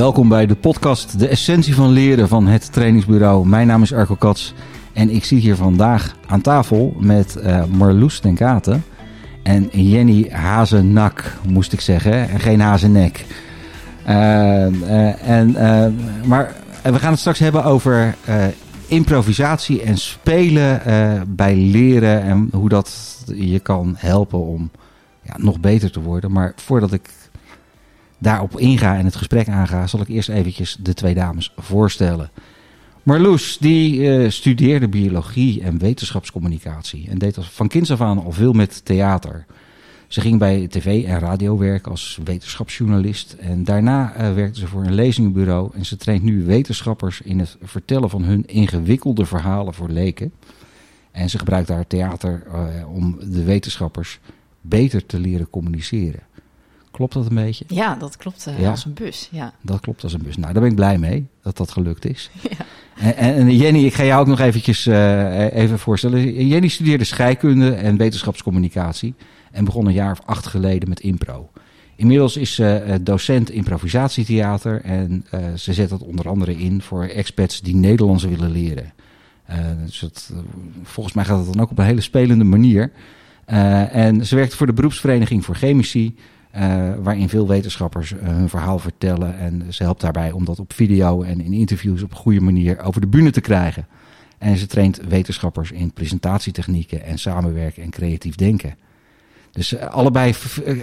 welkom bij de podcast De Essentie van Leren van het Trainingsbureau. Mijn naam is Arco Kats en ik zit hier vandaag aan tafel met uh, Marloes ten Katen en Jenny Hazenak, moest ik zeggen, en geen Hazenek. Uh, uh, en, maar we gaan het straks hebben over improvisatie en spelen bij leren en hoe dat je kan helpen om ja, nog beter te worden. Maar voordat ik daarop inga en het gesprek aanga, zal ik eerst eventjes de twee dames voorstellen. Marloes, die uh, studeerde biologie en wetenschapscommunicatie en deed van kinds af aan al veel met theater. Ze ging bij tv en radio werken als wetenschapsjournalist en daarna uh, werkte ze voor een lezingenbureau en ze traint nu wetenschappers in het vertellen van hun ingewikkelde verhalen voor leken. En ze gebruikt daar theater uh, om de wetenschappers beter te leren communiceren. Klopt dat een beetje? Ja, dat klopt uh, ja. als een bus. Ja. Dat klopt als een bus. Nou, daar ben ik blij mee dat dat gelukt is. Ja. En, en, Jenny, ik ga jou ook nog eventjes uh, even voorstellen. Jenny studeerde scheikunde en wetenschapscommunicatie en begon een jaar of acht geleden met impro. Inmiddels is ze uh, docent improvisatietheater en ze zet dat onder andere in voor expats die Nederlands willen leren. dus volgens mij gaat het dan ook op een hele spelende manier. en ze werkt voor de beroepsvereniging voor chemici. Uh, waarin veel wetenschappers uh, hun verhaal vertellen. En ze helpt daarbij om dat op video en in interviews op een goede manier over de bühne te krijgen. En ze traint wetenschappers in presentatietechnieken en samenwerken en creatief denken. Dus uh, allebei,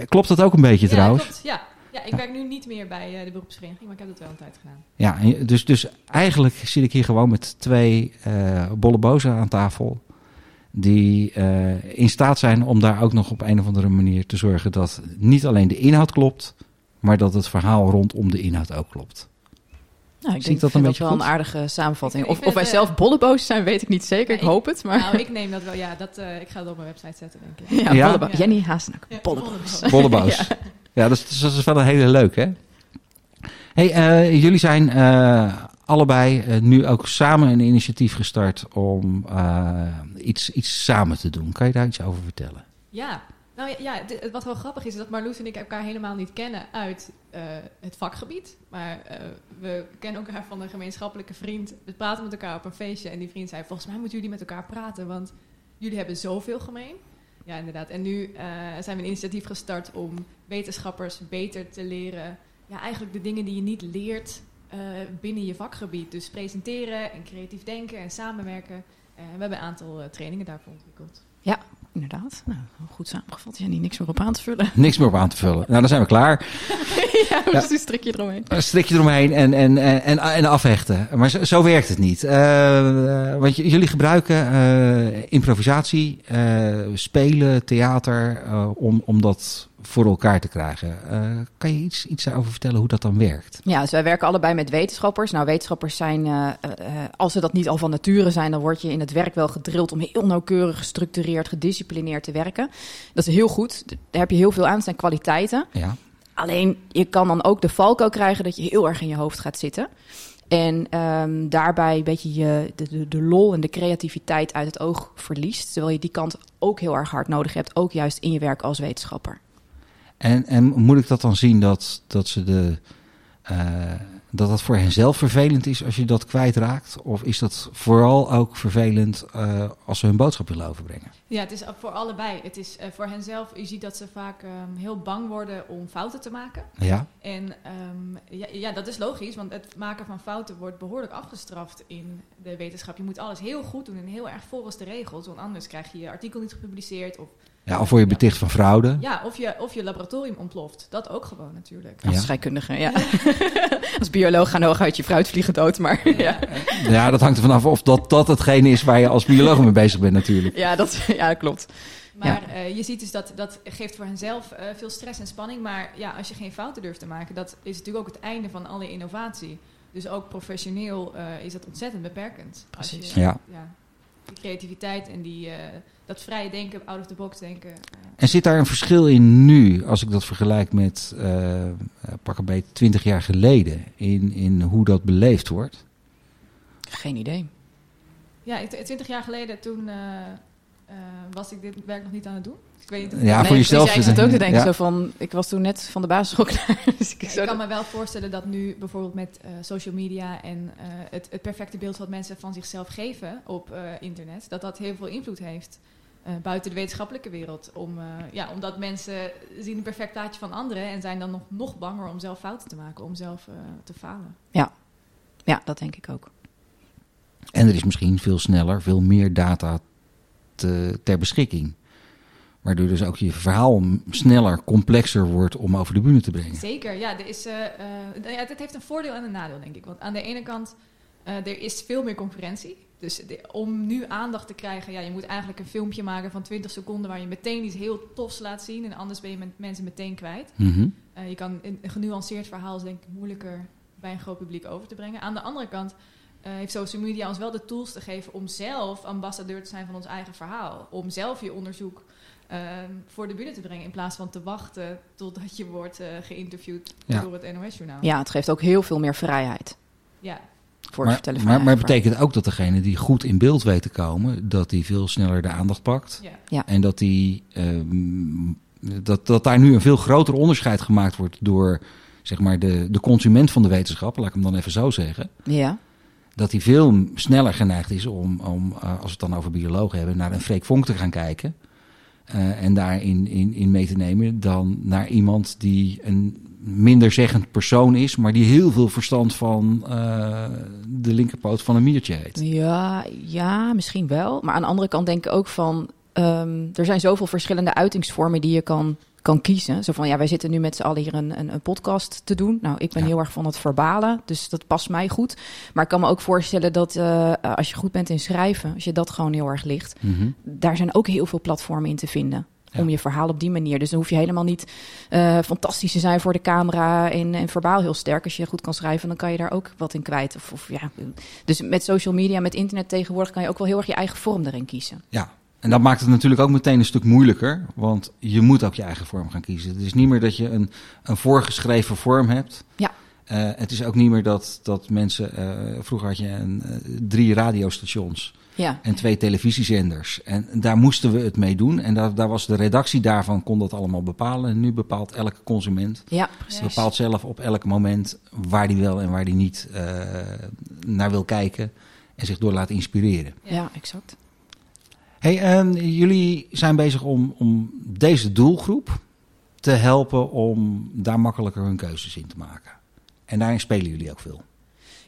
klopt dat ook een beetje ja, trouwens? Klopt, ja, ja, ik werk nu niet meer bij de beroepsvereniging, maar ik heb dat wel een tijd gedaan. Ja, dus, dus eigenlijk zit ik hier gewoon met twee bollebozen aan tafel die uh, in staat zijn om daar ook nog op een of andere manier te zorgen dat niet alleen de inhoud klopt, maar dat het verhaal rondom de inhoud ook klopt. Nou, ik Zie denk dat, een beetje wel een aardige samenvatting. of, of wij uh, zelf bolleboos zijn, weet ik niet zeker. ik, hoop het. Maar... Nou, ik neem dat wel. Ja, dat, uh, ik ga het op mijn website zetten, denk ik. Ja, ja? ja. Jenny Haasenak, ja, bolleboos. Bolleboos. ja. ja, dat is, dat is wel een hele leuke, hè? Hey, jullie zijn allebei uh, nu ook samen een initiatief gestart om uh, iets, iets samen te doen. Kan je daar iets over vertellen? Ja, nou ja, wat wel grappig is, is dat Marloes en ik elkaar helemaal niet kennen uit uh, het vakgebied. Maar we kennen elkaar van een gemeenschappelijke vriend. We praten met elkaar op een feestje en die vriend zei, volgens mij moeten jullie met elkaar praten, want jullie hebben zoveel gemeen. Ja, inderdaad. En nu zijn we een initiatief gestart om wetenschappers beter te leren. Ja, eigenlijk de dingen die je niet leert uh, binnen je vakgebied. Dus presenteren en creatief denken en samenwerken. Uh, we hebben een aantal uh, trainingen daarvoor ontwikkeld. Ja, inderdaad. Nou, goed samengevat. Jenny, niks meer op aan te vullen. Niks meer op aan te vullen. Nou, dan zijn we klaar. ja, dus ja. een strikje eromheen. Een strikje eromheen en, en, en, en afhechten. Maar zo, zo werkt het niet. want jullie gebruiken improvisatie, spelen, theater, om, om dat voor elkaar te krijgen. Uh, kan je iets, iets daarover vertellen hoe dat dan werkt? Ja, dus wij werken allebei met wetenschappers. Nou, wetenschappers zijn, uh, uh, als ze dat niet al van nature zijn, dan word je in het werk wel gedrild om heel nauwkeurig, gestructureerd, gedisciplineerd te werken. Dat is heel goed. Daar heb je heel veel aan. Dat zijn kwaliteiten. Ja. Alleen, je kan dan ook de valko krijgen dat je heel erg in je hoofd gaat zitten. En um, daarbij een beetje je, de, de, de, lol en de creativiteit uit het oog verliest. Terwijl je die kant ook heel erg hard nodig hebt, ook juist in je werk als wetenschapper. En, en moet ik dat dan zien dat, dat ze de. Uh, dat dat voor hen zelf vervelend is als je dat kwijtraakt? Of is dat vooral ook vervelend uh, als ze hun boodschap willen overbrengen? Ja, het is voor allebei. Het is uh, voor henzelf, je ziet dat ze vaak um, heel bang worden om fouten te maken. Ja. En um, ja, ja, dat is logisch, want het maken van fouten wordt behoorlijk afgestraft in de wetenschap. Je moet alles heel goed doen en heel erg volgens de regels, want anders krijg je je artikel niet gepubliceerd of ja, of word je beticht van fraude. Ja, of je, of je laboratorium ontploft. Dat ook gewoon natuurlijk. Als ja. scheikundige, ja. Als bioloog gaan hooguit je fruitvliegen dood, maar ja. Ja, dat hangt er vanaf of dat, dat hetgene is waar je als bioloog mee bezig bent natuurlijk. Ja, dat, ja, klopt. Maar ja. uh, je ziet dus dat dat geeft voor henzelf uh, veel stress en spanning. Maar ja, als je geen fouten durft te maken, dat is natuurlijk ook het einde van alle innovatie. Dus ook professioneel uh, is dat ontzettend beperkend. Precies. Je, ja. Die creativiteit en die dat vrije denken, out of the box denken. En zit daar een verschil in nu, als ik dat vergelijk met uh, pak een beetje 20 jaar geleden, in, in hoe dat beleefd wordt? Geen idee. Ja, 20 jaar geleden toen, uh, eh, was ik dit werk nog niet aan het doen. Ik weet niet of Ja, Nee, voor jezelf ja, ik zitten. ook te denken Ja. zo van, ik was toen net van de basisschool klaar. Dus ik, Ja, ik kan me wel voorstellen dat nu bijvoorbeeld met eh, social media en eh, het, het perfecte beeld wat mensen van zichzelf geven op eh, internet, dat dat heel veel invloed heeft eh, buiten de wetenschappelijke wereld. Om, eh, ja, omdat mensen zien een perfect plaatje van anderen en zijn dan nog, nog banger om zelf fouten te maken, om zelf eh, te falen. Ja, dat denk ik ook. En er is misschien veel sneller, veel meer data ter beschikking. Waardoor dus ook je verhaal sneller, complexer wordt om over de bühne te brengen. Zeker, ja, er is, eh, eh, nou ja, het heeft een voordeel en een nadeel, denk ik. Want aan de ene kant, eh er is veel meer concurrentie. Dus de- om nu aandacht te krijgen, ja, je moet eigenlijk een filmpje maken van 20 seconden waar je meteen iets heel tofs laat zien. En anders ben je met mensen meteen kwijt. Mhm. Eh, je kan een, een genuanceerd verhaal is denk ik moeilijker bij een groot publiek over te brengen. Aan de andere kant eh, heeft social media ons wel de tools te geven om zelf ambassadeur te zijn van ons eigen verhaal. Om zelf je onderzoek ehm, voor de bühne te brengen in plaats van te wachten totdat je wordt eh, geïnterviewd Ja. door het NOS-journaal. Ja, het geeft ook heel veel meer vrijheid ja. voor het Maar, vertellen van maar, maar betekent ook dat degene die goed in beeld weet te komen, dat die veel sneller de aandacht pakt. Ja. En dat, die, ehm, dat, dat daar nu een veel groter onderscheid gemaakt wordt door zeg maar, de, de consument van de wetenschap, laat ik hem dan even zo zeggen. Ja, Dat hij veel sneller geneigd is om, om eh, als we het dan over biologen hebben, naar een Freek Vonk te gaan kijken. eh, en daarin in, in mee te nemen dan naar iemand die een minder zeggend persoon is, maar die heel veel verstand van eh, de linkerpoot van een miertje heeft. Ja, ja, misschien wel. Maar aan de andere kant denk ik ook van... ehm, er zijn zoveel verschillende uitingsvormen die je kan, kan kiezen. Zo van, ja, wij zitten nu met z'n allen hier een, een, een podcast te doen. Nou, ik ben Ja. heel erg van het verbalen, dus dat past mij goed. Maar ik kan me ook voorstellen dat eh, als je goed bent in schrijven... als je dat gewoon heel erg ligt... Mhm. daar zijn ook heel veel platformen in te vinden. Ja. Om je verhaal op die manier. Dus dan hoef je helemaal niet eh, fantastisch te zijn voor de camera en, en verbaal heel sterk. Als je goed kan schrijven, dan kan je daar ook wat in kwijt. Of, of, ja. Dus met social media, met internet tegenwoordig, kan je ook wel heel erg je eigen vorm erin kiezen. Ja, en dat maakt het natuurlijk ook meteen een stuk moeilijker, want je moet ook je eigen vorm gaan kiezen. Het is niet meer dat je een, een voorgeschreven vorm hebt. Ja. Eh, het is ook niet meer dat, dat mensen, eh, vroeger had je een, eh, drie radiostations Ja, en twee televisiezenders. En daar moesten we het mee doen. En daar, daar was de redactie daarvan, kon dat allemaal bepalen. En nu bepaalt elke consument, ja precies. bepaalt zelf op elk moment waar die wel en waar die niet naar wil kijken. En zich door laat inspireren. Ja, exact. Hey, ehm, jullie zijn bezig om, om deze doelgroep te helpen om daar makkelijker hun keuzes in te maken. En daarin spelen jullie ook veel.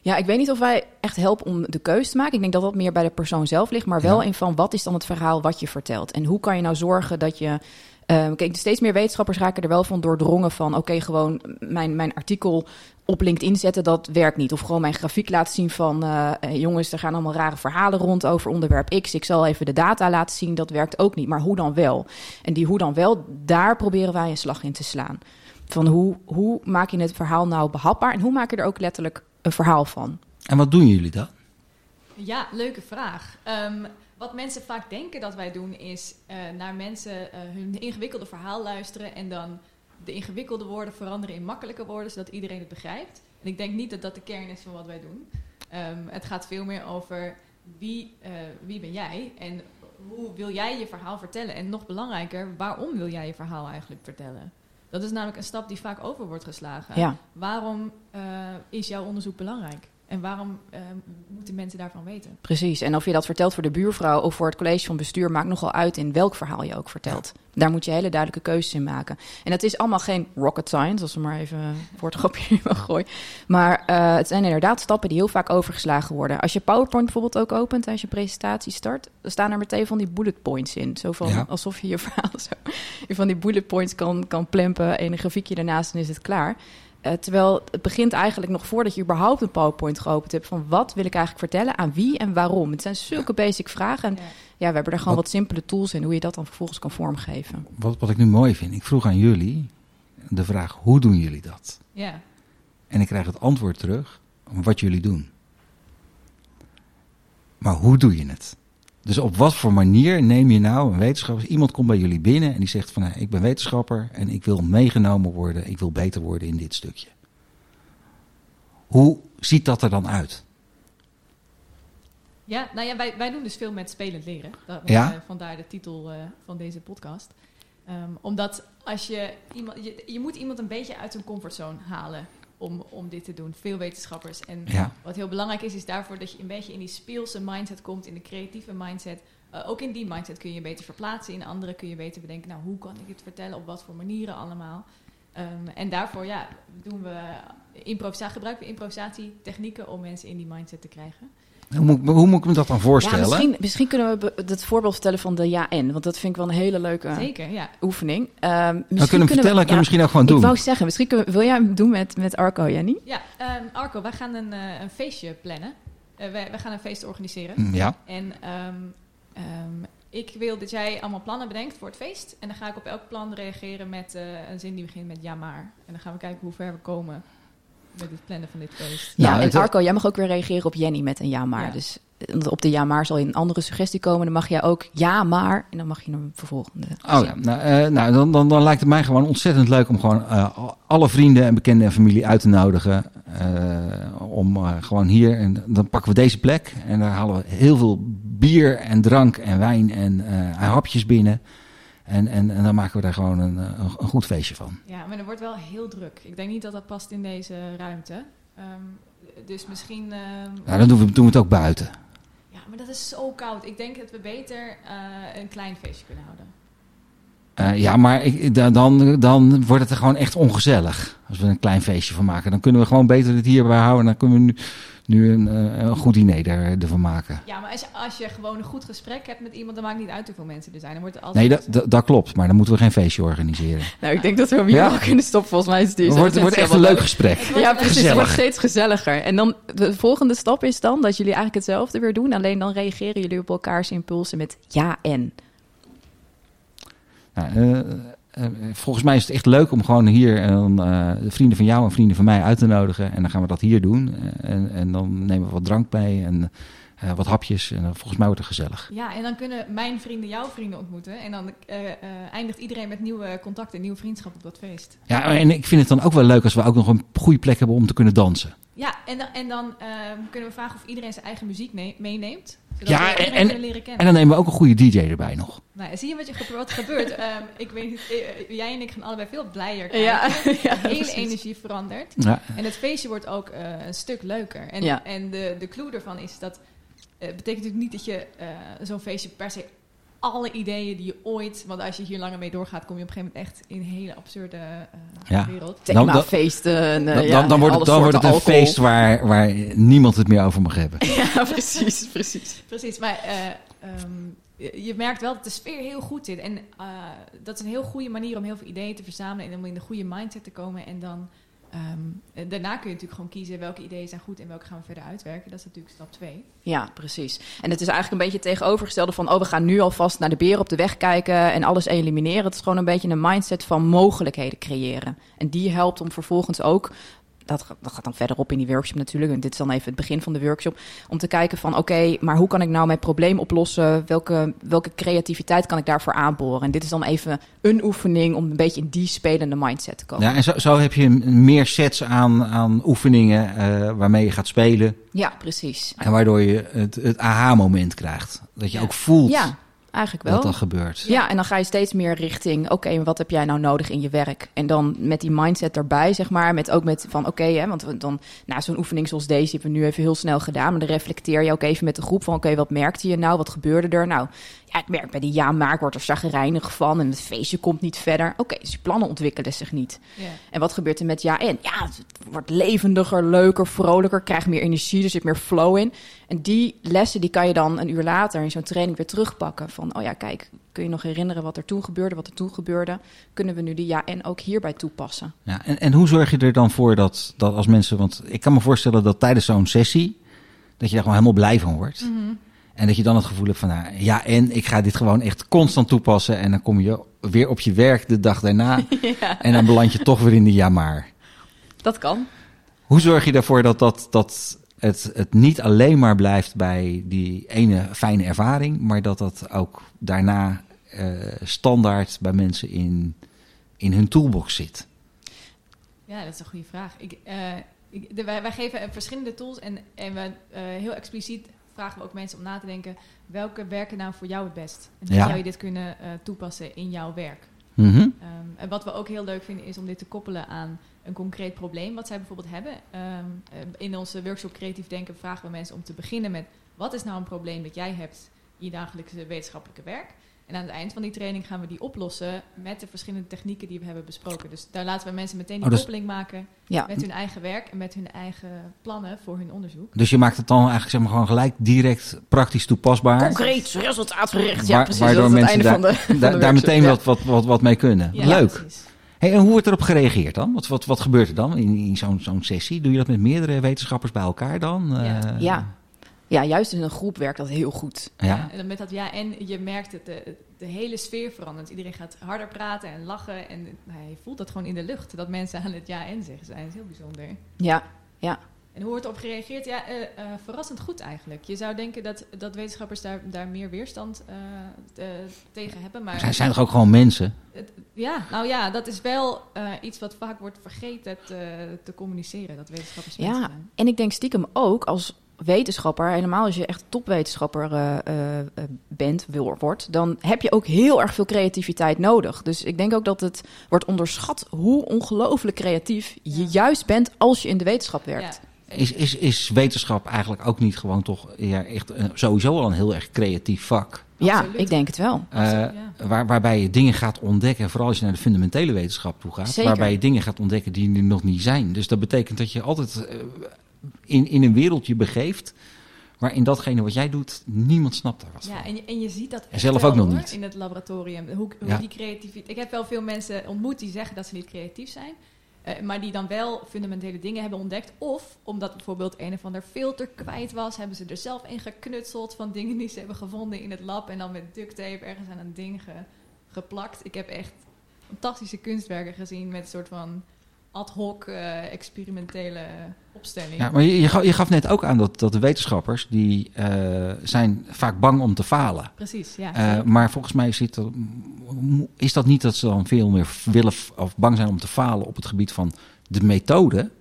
Ja, ik weet niet of wij echt helpen om de keuze te maken. Ik denk dat dat meer bij de persoon zelf ligt. Maar wel Ja. in van wat is dan het verhaal wat je vertelt? En hoe kan je nou zorgen dat je. eh, kijk, steeds meer wetenschappers raken er wel van doordrongen van... oké, gewoon mijn, mijn artikel op LinkedIn zetten, dat werkt niet. Of gewoon mijn grafiek laten zien van... eh, jongens, er gaan allemaal rare verhalen rond over onderwerp X. Ik zal even de data laten zien, dat werkt ook niet. Maar hoe dan wel? En die hoe dan wel, daar proberen wij een slag in te slaan. Van hoe, hoe maak je het verhaal nou behapbaar... en hoe maak je er ook letterlijk een verhaal van? En wat doen jullie dan? Ja, leuke vraag. Ehm, wat mensen vaak denken dat wij doen is eh, naar mensen eh, hun ingewikkelde verhaal luisteren en dan de ingewikkelde woorden veranderen in makkelijke woorden, zodat iedereen het begrijpt. En ik denk niet dat dat de kern is van wat wij doen. Ehm, het gaat veel meer over wie, eh, wie ben jij en hoe wil jij je verhaal vertellen? En nog belangrijker, waarom wil jij je verhaal eigenlijk vertellen? Dat is namelijk een stap die vaak over wordt geslagen. Ja. Waarom eh, is jouw onderzoek belangrijk? En waarom eh, moeten mensen daarvan weten? Precies. En of je dat vertelt voor de buurvrouw of voor het college van bestuur, maakt nogal uit in welk verhaal je ook vertelt. Daar moet je hele duidelijke keuzes in maken. En dat is allemaal geen rocket science, als we maar even een woordgrapje in wil gooien. Maar eh, het zijn inderdaad stappen die heel vaak overgeslagen worden. Als je PowerPoint bijvoorbeeld ook opent tijdens je presentatie start, dan staan er meteen van die bullet points in. Zo van Ja. alsof je je verhaal zo in van die bullet points kan, kan plempen en een grafiekje ernaast en is het klaar. Eh, terwijl het begint eigenlijk nog voordat je überhaupt een PowerPoint geopend hebt. Van wat wil ik eigenlijk vertellen, aan wie en waarom? Het zijn zulke basic vragen. En Ja. ja, we hebben er gewoon Wat- wat simpele tools in hoe je dat dan vervolgens kan vormgeven. Wat, wat ik nu mooi vind, ik vroeg aan jullie de vraag: hoe doen jullie dat? Ja. En ik krijg het antwoord terug wat jullie doen. Maar hoe doe je het? Dus op wat voor manier neem je nou een wetenschapper? Iemand komt bij jullie binnen en die zegt van... "Hé, ik ben wetenschapper en ik wil meegenomen worden. Ik wil beter worden in dit stukje. Hoe ziet dat er dan uit? Ja, nou ja, wij, wij doen dus veel met spelend leren. Dat, Ja? eh, vandaar de titel eh, van deze podcast. Ehm, omdat als je iemand, je, je moet iemand een beetje uit zijn comfortzone halen om, om dit te doen. Veel wetenschappers. En Ja. wat heel belangrijk is, is daarvoor dat je een beetje in die speelse mindset komt, in de creatieve mindset. Eh, ook in die mindset kun je beter verplaatsen. In andere kun je beter bedenken, nou, hoe kan ik het vertellen? Op wat voor manieren allemaal? Ehm, en daarvoor ja, doen we improvisatie, gebruiken we improvisatietechnieken om mensen in die mindset te krijgen. Hoe moet, ik me- hoe moet ik me dat dan Ja, voorstellen? misschien, misschien kunnen we het voorbeeld vertellen van de ja-en. Want dat vind ik wel een hele leuke Zeker, ja. oefening. Ehm, misschien Dan kunnen we vertellen, kunnen we ja, misschien ook gewoon Ik doen. wou zeggen, misschien we- wil jij hem doen met, met Arco, Jenny? Ja, ehm, Arco, wij gaan een, eh, een feestje plannen. Eh, wij, wij gaan een feest organiseren. Mm, Ja. En ehm, ehm, ik wil dat jij allemaal plannen bedenkt voor het feest. En dan ga ik op elk plan reageren met eh, een zin die begint met ja maar. En dan gaan we kijken hoe ver we komen met het plannen van dit feest. Ja, Nou, en Arco, jij mag ook weer reageren op Jenny met een ja maar. Ja. Dus eh, op de ja maar zal je een andere suggestie komen. Dan mag jij ook ja maar. En dan mag je hem vervolgende. Oh ja, nou, eh, nou dan, dan, dan lijkt het mij gewoon ontzettend leuk om gewoon eh, alle vrienden en bekenden en familie uit te nodigen. eh, om eh, gewoon hier, en dan pakken we deze plek en daar halen we heel veel bier en drank en wijn en eh, hapjes binnen. En, en, en dan maken we daar gewoon een, eh, een, een goed feestje van. Ja, maar dat wordt wel heel druk. Ik denk niet dat dat past in deze ruimte. Ehm, dus misschien... ehm, Nou, dan doen we, doen we het ook buiten. Ja, maar dat is zo koud. Ik denk dat we beter eh, een klein feestje kunnen houden. Eh, ja, maar ik, da- dan, dan wordt het er gewoon echt ongezellig. Als we er een klein feestje van maken. Dan kunnen we gewoon beter het hierbij houden. En dan kunnen we nu, nu een, eh, een goed diner er, ervan maken. Ja, maar als je, als je gewoon een goed gesprek hebt met iemand, dan maakt het niet uit hoeveel mensen er zijn. Dan wordt het Nee, altijd... dat, dat, dat klopt. Maar dan moeten we geen feestje organiseren. Nou, ik denk dat we hem hier Ja. wel kunnen stoppen. Volgens mij is het hier Het wordt, het wordt echt een leuk gesprek. Ja, precies. Het Gezellig. wordt steeds gezelliger. En dan de volgende stap is dan dat jullie eigenlijk hetzelfde weer doen. Alleen dan reageren jullie op elkaars impulsen met ja en. Nou, eh, volgens mij is het echt leuk om gewoon hier eh, eh, vrienden van jou en vrienden van mij uit te nodigen. En dan gaan we dat hier doen. Eh, en, en dan nemen we wat drank mee en eh, wat hapjes. En dan volgens mij wordt het gezellig. Ja, en dan kunnen mijn vrienden jouw vrienden ontmoeten. En dan eh, eh, eindigt iedereen met nieuwe contacten, nieuwe vriendschap op dat feest. Ja, en ik vind het dan ook wel leuk als we ook nog een goede plek hebben om te kunnen dansen. Ja, en dan, en dan eh, kunnen we vragen of iedereen zijn eigen muziek ne- meeneemt. Zodat Ja, we en- iedereen en- kunnen leren kennen. En dan nemen we ook een goede DJ erbij nog. Nou, zie je wat, je, gebe- wat er gebeurt? Ehm, ik weet niet, eh, eh, jij en ik gaan allebei veel blijer kijken. Ja, ja, de hele precies. energie verandert. Ja, En het feestje wordt ook eh, een stuk leuker. En, Ja. en de, de clue ervan is dat... Het betekent natuurlijk niet dat je eh, zo'n feestje per se alle ideeën die je ooit... Want als je hier langer mee doorgaat, kom je op een gegeven moment echt in een hele absurde eh, Ja. wereld. Dan- dan- Themafeesten. eh, dan, ja, dan, dan wordt het, dan wordt het een alcohol. feest waar, waar niemand het meer over mag hebben. Ja, precies, precies. Precies, maar eh, ehm, je, merkt wel dat de sfeer heel goed zit. En eh, dat is een heel goede manier om heel veel ideeën te verzamelen... en om in de goede mindset te komen. En dan... ehm, daarna kun je natuurlijk gewoon kiezen welke ideeën zijn goed en welke gaan we verder uitwerken. Dat is natuurlijk stap twee. Ja, precies. En het is eigenlijk een beetje het tegenovergestelde van... oh, we gaan nu alvast naar de beren op de weg kijken en alles elimineren. Het is gewoon een beetje een mindset van mogelijkheden creëren. En die helpt om vervolgens ook... Dat, gaat- dat gaat dan verderop in die workshop natuurlijk. En dit is dan even het begin van de workshop. Om te kijken van oké, maar hoe kan ik nou mijn probleem oplossen? Welke, welke creativiteit kan ik daarvoor aanboren? En dit is dan even een oefening om een beetje in die spelende mindset te komen. Ja, en zo, zo heb je meer sets aan, aan oefeningen eh, waarmee je gaat spelen. Ja, precies. En waardoor je het, het aha-moment krijgt. Dat je Ja. ook voelt Ja, eigenlijk wel. dat dat gebeurt. Ja, en dan ga je steeds meer richting, oké, wat heb jij nou nodig in je werk? En dan met die mindset erbij, zeg maar, met ook met van, oké, hè, want dan, na zo'n oefening zoals deze, hebben we nu even heel snel gedaan, maar dan reflecteer je ook even met de groep van, oké, wat merkte je nou? Wat gebeurde er? Nou, ja, ik merk bij die ja, maar ik word er chagrijnig van en het feestje komt niet verder. Oké, dus je plannen ontwikkelen zich niet. Ja. En wat gebeurt er met ja en? Ja, het wordt levendiger, leuker, vrolijker, krijgt meer energie, er zit meer flow in. En die lessen die kan je dan een uur later in zo'n training weer terugpakken. Van, oh ja, kijk, kun je nog herinneren wat er toen gebeurde, wat er toen gebeurde? Kunnen we nu die ja en ook hierbij toepassen? Ja, en, en hoe zorg je er dan voor dat, dat als mensen... Want ik kan me voorstellen dat tijdens zo'n sessie... dat je daar gewoon helemaal blij van wordt. En dat je dan het gevoel hebt van... Nou, ja, en ik ga dit gewoon echt constant toepassen... en dan kom je weer op je werk de dag daarna... en dan beland je toch weer in de ja maar. Dat kan. Hoe zorg je ervoor dat, dat, dat het, het niet alleen maar blijft bij die ene fijne ervaring... maar dat dat ook daarna eh, standaard bij mensen in, in hun toolbox zit? Ja, dat is een goede vraag. Ik, eh, ik, de, wij, wij geven verschillende tools en, en we eh, heel expliciet vragen we ook mensen om na te denken... welke werken nou voor jou het best? En hoe Ja. zou je dit kunnen eh, toepassen in jouw werk? Mhm. Ehm, en wat we ook heel leuk vinden is om dit te koppelen aan een concreet probleem wat zij bijvoorbeeld hebben. Ehm, eh, in onze workshop Creatief Denken vragen we mensen om te beginnen met wat is nou een probleem dat jij hebt in je dagelijkse wetenschappelijke werk. En aan het eind van die training gaan we die oplossen met de verschillende technieken die we hebben besproken. Dus daar laten we mensen meteen die Oh, dus- koppeling maken Ja, met hun eigen werk en met hun eigen plannen voor hun onderzoek. Dus je maakt het dan eigenlijk zeg maar, gewoon gelijk direct praktisch toepasbaar. concreet, resultaatgericht. Ja, precies. waardoor dat is het mensen einde van de, van de Daar, daar meteen ja. wat, wat, wat, wat mee kunnen. Ja, Leuk. precies. Hey, en hoe wordt erop gereageerd dan? Wat, wat, wat gebeurt er dan in, in zo'n zo'n sessie? Doe je dat met meerdere wetenschappers bij elkaar dan? Ja. Eh, Ja. Ja, juist in een groep werkt dat heel goed. Ja? En dan met dat ja, en je merkt het, de, de hele sfeer verandert. Iedereen gaat harder praten en lachen. En nou, je voelt dat gewoon in de lucht, dat mensen aan het ja en zeggen zijn. Dat is heel bijzonder. Ja, En hoe wordt erop gereageerd? Ja, eh, eh, verrassend goed eigenlijk. Je zou denken dat, dat wetenschappers daar, daar meer weerstand eh, te- tegen hebben. Maar Zijn, zijn toch ook gewoon mensen? het- ja, nou ja, dat is wel eh, iets wat vaak wordt vergeten te, te communiceren. Dat wetenschappers Ja. mensen zijn. en ik denk stiekem ook als wetenschapper, helemaal als je echt topwetenschapper eh, eh, eh, bent, wil, wordt, dan heb je ook heel erg veel creativiteit nodig. Dus ik denk ook dat het wordt onderschat hoe ongelooflijk creatief je Ja. juist bent als je in de wetenschap werkt. Ja. Is, is, is wetenschap eigenlijk ook niet gewoon toch ja, echt sowieso al een heel erg creatief vak? Ja, Absoluut. ik denk het wel. Eh, Absoluut, ja. waar, waarbij je dingen gaat ontdekken, vooral als je naar de fundamentele wetenschap toe gaat, Zeker. waarbij je dingen gaat ontdekken die er nog niet zijn. Dus dat betekent dat je altijd in, in een wereldje begeeft waarin datgene wat jij doet, niemand snapt daar wat van. Ja, en je, en je ziet dat echt zelf wel, ook nog hoor, niet. in het laboratorium. Hoe, hoe Ja. die creativiteit. Ik heb wel veel mensen ontmoet die zeggen dat ze niet creatief zijn. eh, maar die dan wel fundamentele dingen hebben ontdekt. Of omdat bijvoorbeeld een of ander filter kwijt was, hebben ze er zelf in geknutseld van dingen die ze hebben gevonden in het lab. En dan met duct tape ergens aan een ding ge- geplakt. Ik heb echt fantastische kunstwerken gezien met een soort van ad hoc eh, experimentele opstelling. Ja, maar je, je, gaf, je gaf net ook aan dat, dat de wetenschappers, die eh, zijn vaak bang om te falen. Precies, ja. Eh, maar volgens mij zit er, is dat niet dat ze dan veel meer willen of bang zijn om te falen op het gebied van de methode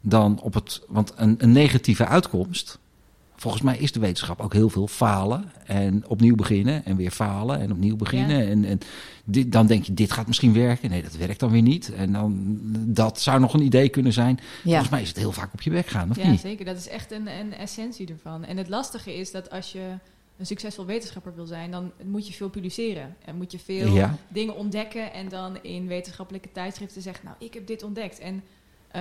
dan op het. Want een, een negatieve uitkomst. Volgens mij is de wetenschap ook heel veel falen en opnieuw beginnen en weer falen en opnieuw beginnen. En, en dit, dan denk je, dit gaat misschien werken. Nee, dat werkt dan weer niet. En dan, dat zou nog een idee kunnen zijn. Ja, Volgens mij is het heel vaak op je weg gaan, of Ja, niet? zeker. Dat is echt een, een essentie ervan. En het lastige is dat als je een succesvol wetenschapper wil zijn, dan moet je veel publiceren. En moet je veel Ja. dingen ontdekken en dan in wetenschappelijke tijdschriften zeggen, nou, ik heb dit ontdekt. En de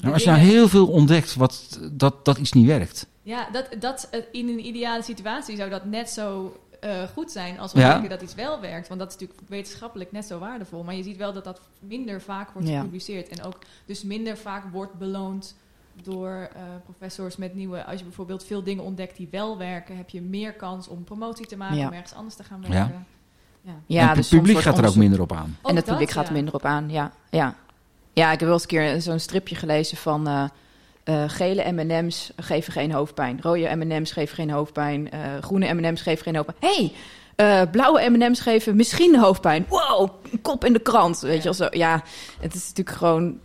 Nou, als je nou heel veel ontdekt wat, dat, dat iets niet werkt. Ja, dat, dat, eh, in een ideale situatie zou dat net zo eh, goed zijn als we Ja. denken dat iets wel werkt. Want dat is natuurlijk wetenschappelijk net zo waardevol. Maar je ziet wel dat dat minder vaak wordt Ja. gepubliceerd. En ook dus minder vaak wordt beloond door eh, professors met nieuwe... Als je bijvoorbeeld veel dingen ontdekt die wel werken... heb je meer kans om promotie te maken, Ja. om ergens anders te gaan werken. Ja. ja en het dus publiek gaat er ook minder op aan. En het publiek gaat er minder op aan, ja. Ja, ja ik heb wel eens een keer zo'n stripje gelezen van... eh, eh, gele M&M's geven geen hoofdpijn. Rode M&M's geven geen hoofdpijn. eh, groene M&M's geven geen hoofdpijn. hey, eh, blauwe M&M's geven misschien hoofdpijn. Wow, een kop in de krant. Weet Ja. je wel zo. Ja, het is natuurlijk gewoon...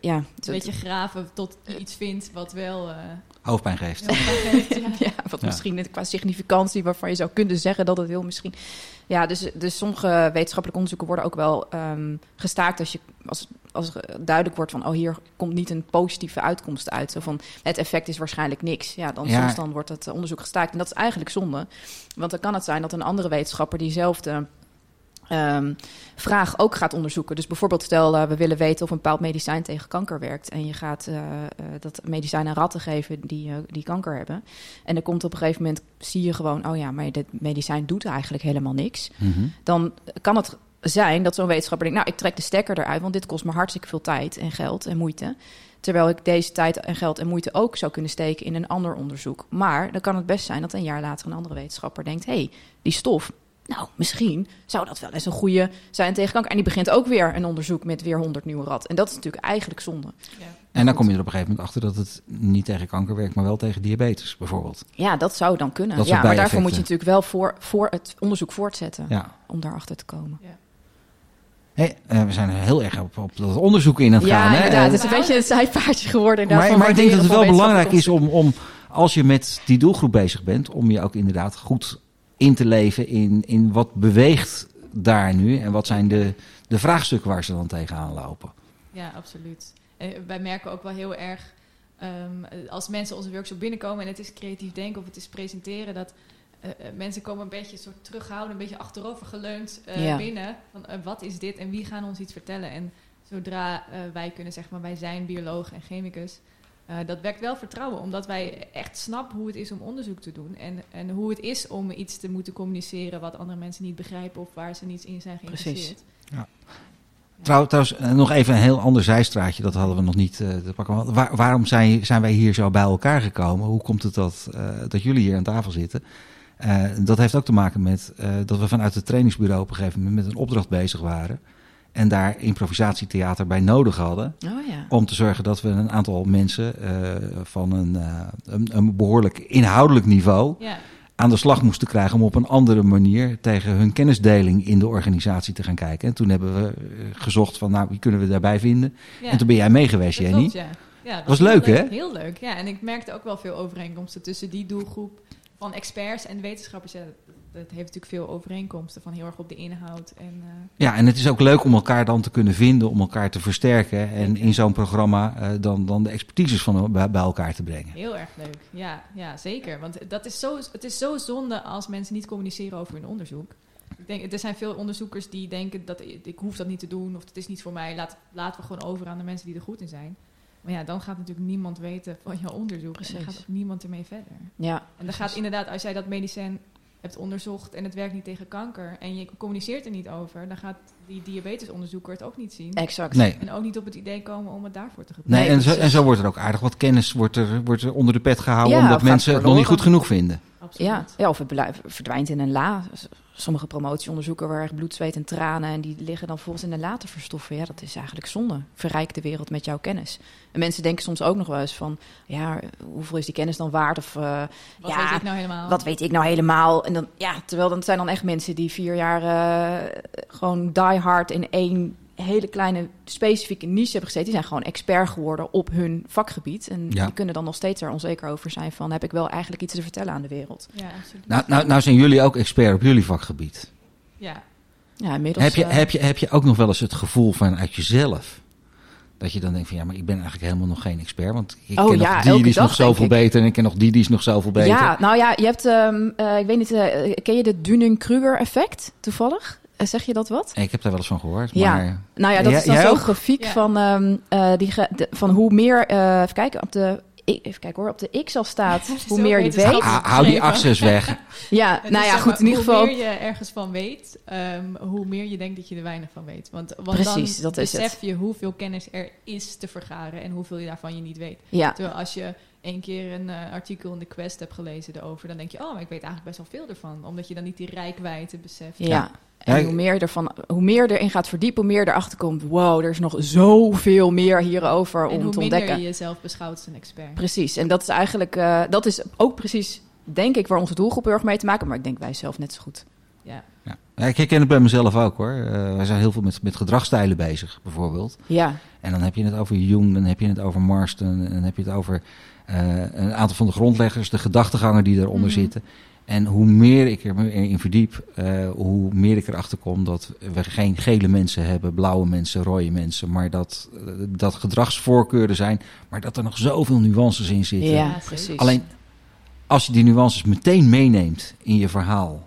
ja, Een beetje graven tot je iets vindt wat wel... eh, Hoofdpijn geeft. fijn geeft, ja. Ja, wat Ja. misschien qua significantie waarvan je zou kunnen zeggen dat het heel misschien. Ja, dus, dus sommige wetenschappelijke onderzoeken worden ook wel ehm, gestaakt als, je, als, als duidelijk wordt van, oh, hier komt niet een positieve uitkomst uit. Zo van, het effect is waarschijnlijk niks. Ja, dan, Ja. soms dan wordt het onderzoek gestaakt. En dat is eigenlijk zonde. Want dan kan het zijn dat een andere wetenschapper diezelfde ehm, vraag ook gaat onderzoeken. Dus bijvoorbeeld stel, eh, we willen weten of een bepaald medicijn tegen kanker werkt. En je gaat eh, eh, dat medicijn aan ratten geven die, die kanker hebben. En dan komt op een gegeven moment, zie je gewoon, oh ja, maar dit medicijn doet eigenlijk helemaal niks. Mhm. Dan kan het zijn dat zo'n wetenschapper denkt, nou, ik trek de stekker eruit, want dit kost me hartstikke veel tijd en geld en moeite. Terwijl ik deze tijd en geld en moeite ook zou kunnen steken in een ander onderzoek. Maar dan kan het best zijn dat een jaar later een andere wetenschapper denkt, hé, hey, die stof, nou, misschien zou dat wel eens een goede zijn tegen kanker. En die begint ook weer een onderzoek met weer 100 nieuwe rat. En dat is natuurlijk eigenlijk zonde. Ja. En dan kom je er op een gegeven moment achter dat het niet tegen kanker werkt, maar wel tegen diabetes bijvoorbeeld. Ja, dat zou dan kunnen. Dat ja, maar daarvoor moet je natuurlijk wel voor, voor het onderzoek voortzetten Ja. om daarachter te komen. Hey, eh, we zijn heel erg op, op dat onderzoek in aan het ja, gaan. Hè? inderdaad. Het is een beetje een zijpaardje geworden. maar, maar ik denk dat het wel belangrijk is om, om als je met die doelgroep bezig bent, om je ook inderdaad goed in te leven in, in wat beweegt daar nu en wat zijn de, de vraagstukken waar ze dan tegenaan lopen. Ja, absoluut. En wij merken ook wel heel erg ehm, als mensen onze workshop binnenkomen en het is creatief denken of het is presenteren, dat uh, mensen komen een beetje soort terughouden, een beetje achterover geleund uh, Ja. binnen. Van uh, wat is dit en wie gaan ons iets vertellen? En zodra wij kunnen zeggen, maar wij zijn bioloog en chemicus, dat wekt wel vertrouwen, omdat wij echt snappen hoe het is om onderzoek te doen en, en hoe het is om iets te moeten communiceren wat andere mensen niet begrijpen of waar ze niet in zijn geïnteresseerd. Ja. Trouw, trouwens, uh, nog even een heel ander zijstraatje, dat hadden we nog niet uh, te pakken. Waar, waarom zijn, zijn wij hier zo bij elkaar gekomen? Hoe komt het dat, uh, dat jullie hier aan tafel zitten? Uh, dat heeft ook te maken met uh, dat we vanuit het trainingsbureau op een gegeven moment met een opdracht bezig waren. En daar improvisatietheater bij nodig hadden. Oh, ja. Om te zorgen dat we een aantal mensen uh, van een, een, een, behoorlijk inhoudelijk niveau Ja. aan de slag moesten krijgen. Om op een andere manier tegen hun kennisdeling in de organisatie te gaan kijken. En toen hebben we eh, gezocht van nou wie kunnen we daarbij vinden. En toen ben jij mee geweest, Dat Jenny. klopt, ja. Ja, dat Was leuk, hè? Heel leuk, ja. En ik merkte ook wel veel overeenkomsten tussen die doelgroep van experts en wetenschappers. Ja, dat, heeft natuurlijk veel overeenkomsten van heel erg op de inhoud. En, uh, Ja, en het is ook leuk om elkaar dan te kunnen vinden, om elkaar te versterken. En in zo'n programma uh, dan, dan de expertises van bij, bij, elkaar te brengen. Heel erg leuk, ja, ja zeker. Want dat is zo, het is zo zonde als mensen niet communiceren over hun onderzoek. Ik denk, er zijn veel onderzoekers die denken dat ik hoef dat niet te doen of het is niet voor mij. Laat, laten we gewoon over aan de mensen die er goed in zijn. Maar ja, dan gaat natuurlijk niemand weten van jouw onderzoek. Precies. En dan gaat ook niemand ermee verder. Ja, En dan gaat inderdaad, als jij dat medicijn hebt onderzocht en het werkt niet tegen kanker en je communiceert er niet over, dan gaat die diabetesonderzoeker het ook niet zien. exact. Nee. En ook niet op het idee komen om het daarvoor te gebruiken. Nee, en, zo, en zo wordt er ook aardig wat kennis wordt er, wordt er onder de pet gehouden, Ja, omdat mensen het nog niet goed genoeg vinden. Absoluut. Ja, ja, of het blijft- verdwijnt in een la. Sommige promotieonderzoeken waar echt bloed, zweet en tranen... en die liggen dan volgens in de la te verstoffen. Ja, dat is eigenlijk zonde. Verrijk de wereld met jouw kennis. En mensen denken soms ook nog wel eens van... ja, hoeveel is die kennis dan waard? Of eh, Wat ja, weet ik nou helemaal? wat weet ik nou helemaal? En dan, ja, terwijl dan zijn dan echt mensen die vier jaar eh, gewoon die hard in één hele kleine specifieke niche hebben gezeten. Die zijn gewoon expert geworden op hun vakgebied. En Ja. die kunnen dan nog steeds er onzeker over zijn van... heb ik wel eigenlijk iets te vertellen aan de wereld? Ja, absoluut. Nou, nou, nou zijn jullie ook expert op jullie vakgebied. ja. Ja, inmiddels... Heb je, eh, heb, je, heb je ook nog wel eens het gevoel vanuit jezelf... dat je dan denkt van ja, maar ik ben eigenlijk helemaal nog geen expert... want ik Oh ken ja, nog die, die is dag, nog zoveel beter... en ik ken nog die, die is nog zoveel beter. Ja, nou ja, je hebt, ehm, eh, ik weet niet, eh, ken je de Dunning-Kruger effect toevallig? Eh, zeg je dat wat? Ik heb daar wel eens van gehoord, Ja. maar... Nou ja, dat is dan zo'n grafiek Ja. van, ehm, eh, die ge- de- van hoe meer, eh, even kijken, op de, even kijken hoor, op de X al staat, hoe meer je weet. Hou, die access weg. Ja, nou ja, goed, in ieder geval. Hoe meer je ergens van weet, ehm, hoe meer je denkt dat je er weinig van weet. Want, want Precies, dan dat is besef het. je hoeveel kennis er is te vergaren en hoeveel je daarvan je niet weet. Ja, Terwijl als je één keer een eh, artikel in de Quest hebt gelezen erover, dan denk je, oh, maar ik weet eigenlijk best wel veel ervan. Omdat je dan niet die rijkwijde beseft. ja. En Ja, hoe meer, je ervan, hoe meer erin gaat verdiepen, hoe meer erachter komt. Wow, er is nog zoveel meer hierover En om hoe te minder ontdekken. je jezelf beschouwt als een expert. Precies, en dat is eigenlijk, eh, dat is ook precies, denk ik, waar onze doelgroep heel erg mee te maken. Maar ik denk wij zelf net zo goed. Ja. Ja. Ja, ik herken het bij mezelf ook hoor. Uh, wij zijn heel veel met, met gedragsstijlen bezig, bijvoorbeeld. Ja, En dan heb je het over Jung, dan heb je het over Marston, en dan heb je het over een aantal van de grondleggers, de gedachtegangen die eronder Mhm. zitten. En hoe meer ik erin verdiep, uh, hoe meer ik erachter kom dat we geen gele mensen hebben, blauwe mensen, rode mensen, maar dat, uh, dat gedragsvoorkeuren zijn, maar dat er nog zoveel nuances in zitten. ja, Ja, precies. Alleen als je die nuances meteen meeneemt in je verhaal,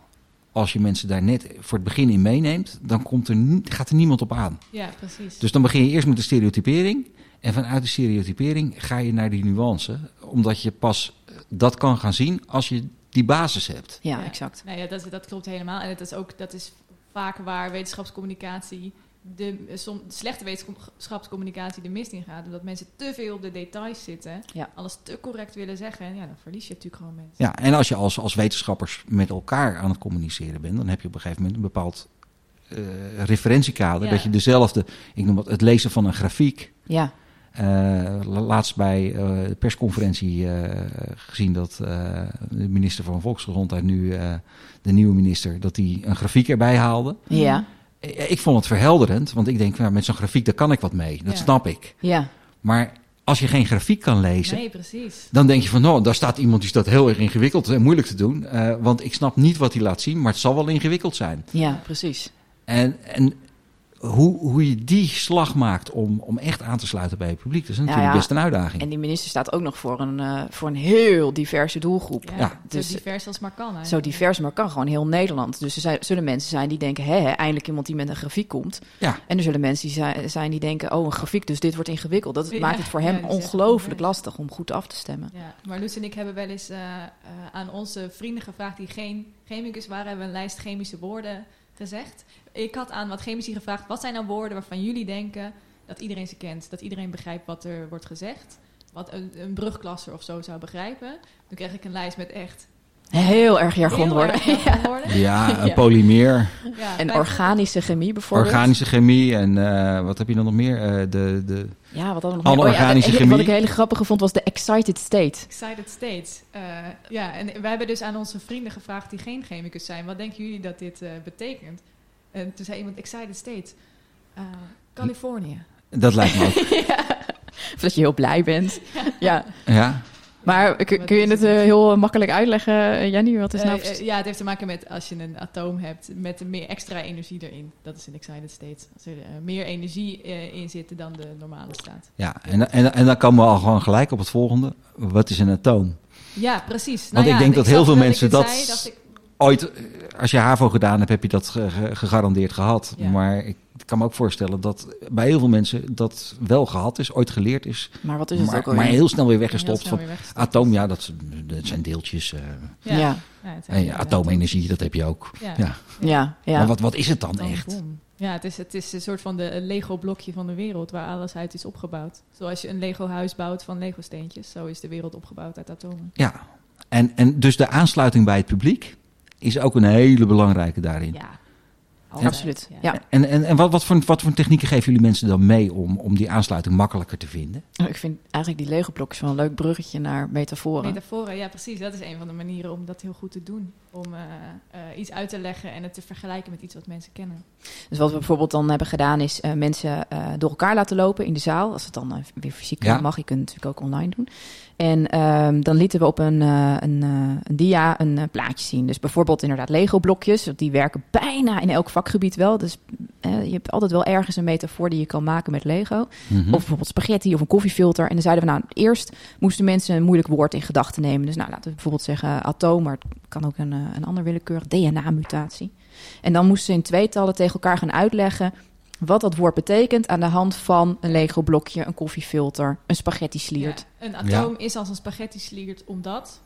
als je mensen daar net voor het begin in meeneemt, dan komt er, gaat er niemand op aan. ja, precies. Dus dan begin je eerst met de stereotypering. En vanuit de stereotypering ga je naar die nuance. Omdat je pas dat kan gaan zien als je die basis hebt. Ja, Ja. exact. Nee, ja, dat, dat klopt helemaal. En het is ook dat is vaak waar wetenschapscommunicatie, de, eh, som, de slechte wetenschapscommunicatie de mist in gaat. Omdat mensen te veel op de details zitten, Ja. alles te correct willen zeggen. En ja, dan verlies je natuurlijk gewoon mensen. Ja, en als je als, als wetenschappers met elkaar aan het communiceren bent, dan heb je op een gegeven moment een bepaald eh, referentiekader. Ja. Dat je dezelfde, ik noem het, het lezen van een grafiek. Ja, Eh, laatst bij eh, de persconferentie eh, gezien dat eh, de minister van Volksgezondheid nu, eh, de nieuwe minister, dat die een grafiek erbij haalde. ja, Eh, Ik vond het verhelderend, want ik denk, nou, met zo'n grafiek daar kan ik wat mee. Dat Ja. snap ik. ja. Maar als je geen grafiek kan lezen, Nee, precies. dan denk je van, nou, daar staat iemand die staat heel erg ingewikkeld en moeilijk te doen. eh, want ik snap niet wat hij laat zien, maar het zal wel ingewikkeld zijn. Ja, precies. En, en hoe, hoe je die slag maakt om, om echt aan te sluiten bij het publiek, dat is natuurlijk ja. best een uitdaging. En die minister staat ook nog voor een, eh, voor een heel diverse doelgroep. Ja, Ja, dus- zo divers als maar kan. Zo divers, maar kan gewoon heel Nederland. Dus er zijn, zullen mensen zijn die denken, hè, eindelijk iemand die met een grafiek komt. Ja. En er zullen mensen die zijn, zijn die denken, oh, een grafiek, dus dit wordt ingewikkeld. Dat Ja, maakt het voor hem ongelooflijk lastig om goed af te stemmen. Ja, maar Loes en ik hebben wel eens eh, eh, aan onze vrienden gevraagd die geen chemicus waren, hebben we een lijst chemische woorden gezegd. Ik had aan wat chemici gevraagd, wat zijn nou woorden waarvan jullie denken dat iedereen ze kent, dat iedereen begrijpt wat er wordt gezegd, wat een, een brugklasser of zo zou begrijpen. Toen kreeg ik een lijst met echt Heel erg jargon heel worden. erg jargonwoorden. Ja, een Ja. polymeer, Ja, En organische chemie bijvoorbeeld. organische chemie en eh, wat heb je dan nog meer? Eh, de, de, Ja, wat hadden we nog meer? Oh ja, chemie. Wat ik een hele grappige vond was de excited state. Excited States. Eh, ja, en wij hebben dus aan onze vrienden gevraagd die geen chemicus zijn, wat denken jullie dat dit eh, betekent? En toen zei iemand Excited States. Eh, Californië. dat lijkt me ook. Of dat je heel blij bent. Ja. ja. Maar kun, je het eh, heel makkelijk uitleggen, eh, Jenny? Wat is nou Eh, eh, ja, het heeft te maken met als je een atoom hebt met meer extra energie erin. Dat is een excited state. Als er eh, meer energie eh, in zit dan de normale staat. Ja, en, en, en dan komen we al gewoon gelijk op het volgende. Wat is een atoom? Ja, precies. Want ik ja, denk dat heel veel ik mensen dat- zei, ik, Ooit, eh, als je HAVO gedaan hebt, heb je dat ge- ge- gegarandeerd gehad. Ja. Maar ik kan me ook voorstellen dat bij heel veel mensen dat wel gehad is, ooit geleerd is. Maar wat is het ook alweer? maar heel snel weer heel weggestopt. snel Van, weer weggestopt. atoom, ja, dat, dat zijn deeltjes. eh Ja, ja, en atoomenergie, dat heb je ook. Ja. Ja. ja. ja. Maar wat, wat is het dan echt? Ja, het is, het is een soort van de Lego-blokje van de wereld waar alles uit is opgebouwd. Zoals je een Lego-huis bouwt van Lego-steentjes, zo is de wereld opgebouwd uit atomen. Ja, en, en dus de aansluiting bij het publiek is ook een hele belangrijke daarin. Ja, Absoluut. Ja. En, en, en wat, wat, voor, wat voor technieken geven jullie mensen dan mee om, om die aansluiting makkelijker te vinden? Ik vind eigenlijk die Lego-blokjes wel een leuk bruggetje naar metaforen. Metaforen, ja precies. Dat is een van de manieren om dat heel goed te doen. Om eh, eh, iets uit te leggen en het te vergelijken met iets wat mensen kennen. Dus wat we bijvoorbeeld dan hebben gedaan is eh, mensen eh, door elkaar laten lopen in de zaal. Als het dan weer fysiek Ja. mag, je kunt het natuurlijk ook online doen. En ehm, dan lieten we op een, eh, een, eh, een dia een eh, plaatje zien. Dus bijvoorbeeld inderdaad Lego-blokjes. Die werken bijna in elk vakgebied wel. Dus je hebt altijd wel ergens een metafoor die je kan maken met Lego. Mhm. Of bijvoorbeeld spaghetti of een koffiefilter. En dan zeiden we nou, eerst moesten mensen een moeilijk woord in gedachten nemen. Dus nou, laten we bijvoorbeeld zeggen atoom, maar het kan ook een, een ander willekeurig DNA-mutatie. En dan moesten ze in tweetallen tegen elkaar gaan uitleggen wat dat woord betekent aan de hand van een Lego-blokje, een koffiefilter, een spaghetti-sliert. Ja, een atoom is als een spaghetti sliert omdat...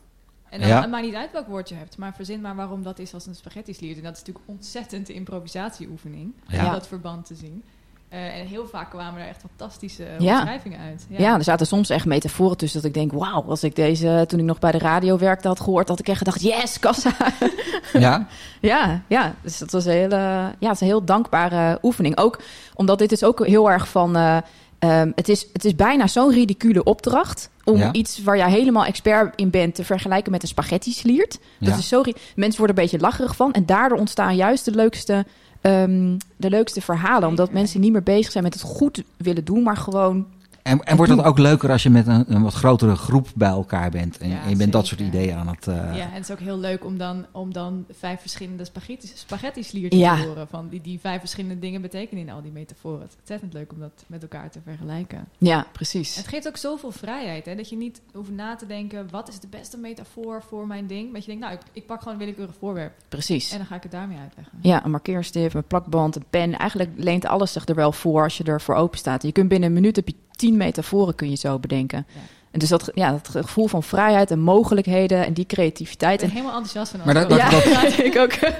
En dan, Ja. het maakt niet uit welk woord je hebt, maar verzin maar waarom dat is als een spaghetti sliert. En dat is natuurlijk ontzettend de improvisatieoefening Ja. om dat verband te zien. Eh, en heel vaak kwamen er echt fantastische Ja. omschrijvingen uit. Ja. er zaten soms echt metaforen tussen dat ik denk, wauw, als ik deze toen ik nog bij de radio werkte had gehoord, had ik echt gedacht, yes, kassa. Ja, Ja, ja. Dus dat was een hele, ja, het is een heel dankbare oefening. Ook omdat dit is ook heel erg van. eh, ehm, het, is, het is bijna zo'n ridicule opdracht. Om Ja. iets waar jij helemaal expert in bent te vergelijken met een spaghetti sliert. Dat Ja. is zo. Mensen worden een beetje lacherig van. En daardoor ontstaan juist de leukste, ehm, de leukste verhalen. Omdat mensen niet meer bezig zijn met het goed willen doen, maar gewoon. En, en wordt dat ook leuker als je met een, een wat grotere groep bij elkaar bent en, Ja, en je bent dat soort ideeën aan het... eh, Ja, en het is ook heel leuk om dan, om dan vijf verschillende spaghetti, spaghetti sliertjes Ja. te horen. Van die, die vijf verschillende dingen betekenen in al die metaforen. Het is ontzettend leuk om dat met elkaar te vergelijken. Ja, precies. Het geeft ook zoveel vrijheid, hè, dat je niet hoeft na te denken... wat is de beste metafoor voor mijn ding? Dat je denkt, nou, ik, ik pak gewoon een willekeurig voorwerp Precies. en dan ga ik het daarmee uitleggen. Ja, een markeerstift, een plakband, een pen. Eigenlijk leent alles zich er wel voor als je ervoor open staat. Je kunt binnen een minuut heb je tien metaforen kun je zo bedenken. Ja. En dus dat, ja, dat gevoel van vrijheid en mogelijkheden en die Ik creativiteit. ben En, helemaal enthousiast van. Maar dat- dat- ja, ik ook.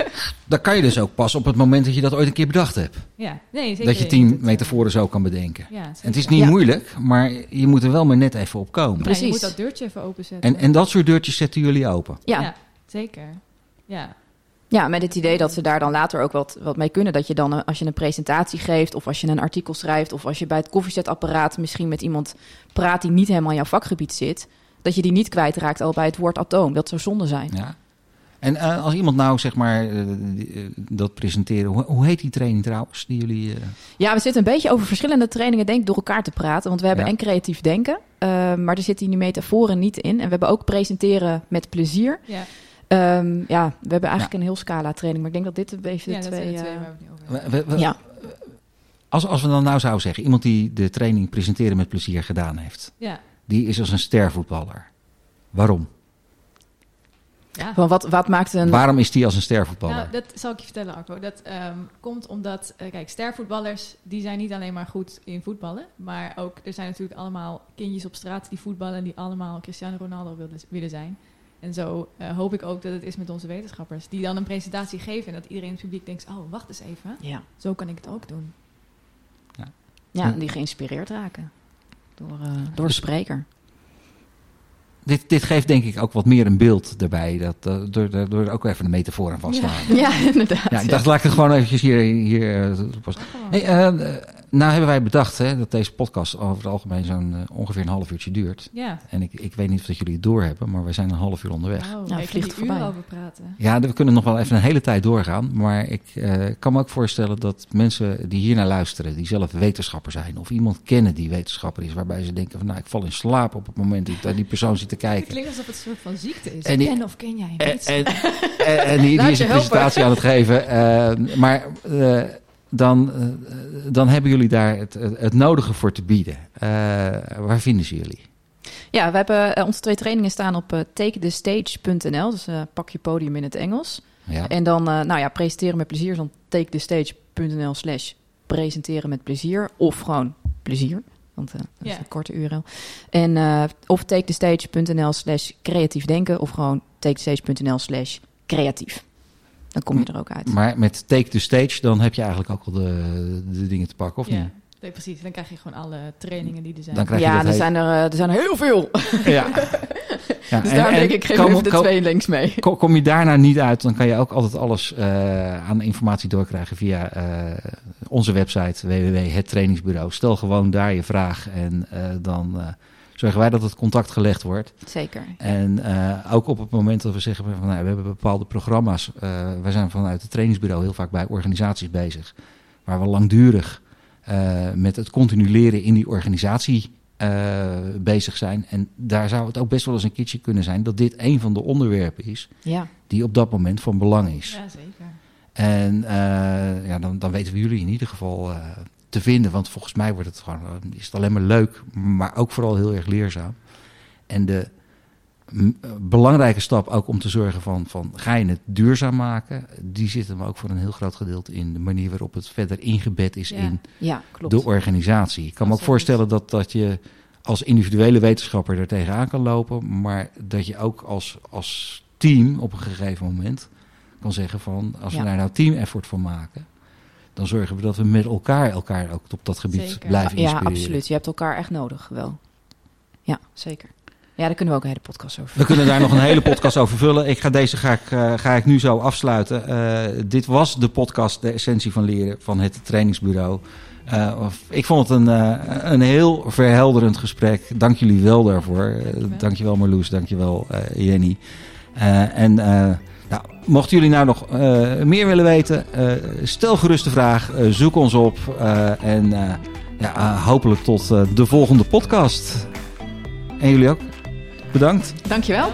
Dat kan je dus ook pas op het moment dat je dat ooit een keer bedacht hebt. Ja, nee, zeker. dat je tien metaforen zo kan bedenken. Ja, En het is niet Ja. moeilijk, maar je moet er wel maar net even op komen. Ja, Precies. je moet dat deurtje even openzetten. En, en dat soort deurtjes zetten jullie open. Ja. ja, zeker. Ja, ja, met het idee dat ze daar dan later ook wat, wat mee kunnen. Dat je dan, eh, als je een presentatie geeft of als je een artikel schrijft... of als je bij het koffiezetapparaat misschien met iemand praat die niet helemaal in jouw vakgebied zit... dat je die niet kwijtraakt al bij het woord atoom. Dat zou zonde zijn. Ja. En eh, als iemand nou zeg maar eh, dat presenteren, hoe, hoe heet die training trouwens? Die jullie. eh, Ja, we zitten een beetje over verschillende trainingen denk ik door elkaar te praten. Want we hebben Ja. en creatief denken, eh, maar er zitten die metaforen niet in. En we hebben ook presenteren met plezier. Ja, Ehm, ja, we hebben eigenlijk een heel scala training. Maar ik denk dat dit een beetje de ja dat twee... zijn de twee eh, we we- we- ja. als, als we dan nou zouden zeggen, iemand die de training presenteren met plezier gedaan heeft, Ja, die is als een stervoetballer. Waarom? ja. Van wat, wat maakt een... Waarom is die als een stervoetballer? Nou, dat zal ik je vertellen, Arco. Dat ehm, komt omdat, eh, kijk, stervoetballers, die zijn niet alleen maar goed in voetballen, maar ook, er zijn natuurlijk allemaal kindjes op straat die voetballen en die allemaal Cristiano Ronaldo willen, willen zijn. En zo eh, hoop ik ook dat het is met onze wetenschappers, die dan een presentatie geven en dat iedereen in het publiek denkt, oh, wacht eens even, Ja. zo kan ik het ook doen. ja, en die geïnspireerd raken door, eh, door de spreker. Dit, dit geeft denk ik ook wat meer een beeld erbij. Dat, eh, door, door, door er ook even de metafoor aan vast te houden. Ja, inderdaad. Ja, ik dacht, laat ik het gewoon eventjes hier, hier. Hey, nou hebben wij bedacht hè, dat deze podcast over het algemeen zo'n eh, ongeveer een half uurtje duurt. Ja, En ik, ik weet niet of dat jullie het doorhebben, maar we zijn een half uur onderweg. oh, Ja, ik vliegt voorbij. over praten. Ja, we kunnen nog wel even een hele tijd doorgaan. Maar ik eh, kan me ook voorstellen dat mensen die hier naar luisteren, die zelf wetenschapper zijn, of iemand kennen die wetenschapper is, waarbij ze denken van nou, ik val in slaap op het moment dat ik naar die persoon zit te Het kijken. klinkt alsof het een soort van ziekte is. En die- ken of ken jij? En, en, en, en die, is een presentatie aan het geven. eh, maar eh, dan, eh, dan hebben jullie daar het, het, het nodige voor te bieden. Eh, waar vinden ze jullie? Ja, we hebben eh, onze twee trainingen staan op eh takethestage.nl. Dus pak je podium in het Engels. Ja. En dan, eh, nou ja, presenteren met plezier dan takethestage.nl slash presenteren met plezier. Of gewoon plezier, want dat is een korte URL. En eh, of takethestage.nl slash creatief denken. Of gewoon takethestage.nl slash creatief. Dan kom je er ook uit. Maar met Take the Stage, dan heb je eigenlijk ook al de, de dingen te pakken, of ja, niet? nee, precies. Dan krijg je gewoon alle trainingen die er zijn. Dan krijg je Ja, er zijn er, eh, er zijn er heel veel. Ja. ja. Dus en- en denk ik, geef kom- even de kom- twee links mee. Kom, je daarna niet uit, dan kan je ook altijd alles eh, aan informatie doorkrijgen via eh, onze website www.hettrainingsbureau. Stel gewoon daar je vraag en eh, dan eh, zorgen wij dat het contact gelegd wordt. Zeker. En eh, ook op het moment dat we zeggen van nou, we hebben bepaalde programma's. eh wij zijn vanuit het trainingsbureau heel vaak bij organisaties bezig. Waar we langdurig eh, met het continu leren in die organisatie bezig zijn. En daar zou het ook best wel eens een keertje kunnen zijn dat dit een van de onderwerpen is Ja, die op dat moment van belang is. Ja, zeker. En ja, dan, dan weten we jullie in ieder geval te vinden. Want volgens mij wordt het gewoon, eh, is het alleen maar leuk, maar ook vooral heel erg leerzaam. En de eh, belangrijke stap ook om te zorgen van, van ga je het duurzaam maken, die zit hem ook voor een heel groot gedeelte in de manier waarop het verder ingebed is Ja. in ja klopt. de organisatie. Ik kan me ook voorstellen dat, dat je als individuele wetenschapper er tegenaan kan lopen, maar dat je ook als, als team op een gegeven moment kan zeggen van als we daar nou team effort van maken, dan zorgen we dat we met elkaar elkaar ook op dat gebied Zeker. blijven Ja, inspireren. absoluut. Je hebt elkaar echt nodig, wel. Ja, zeker. Ja, daar kunnen we ook een hele podcast over. We kunnen daar nog een hele podcast over vullen. Ik ga deze ga ik, eh, ga ik nu zo afsluiten. Eh, dit was de podcast De Essentie van Leren van het trainingsbureau. Eh, of- ik vond het een, eh, een heel verhelderend gesprek. Dank jullie wel daarvoor. Dankjewel. Marloes, dankjewel Jenny. Eh, en eh, nou, mochten jullie nou nog eh, meer willen weten, eh, stel gerust de vraag. eh, zoek ons op. en ja, hopelijk tot de volgende podcast. En jullie ook. Bedankt. Dankjewel.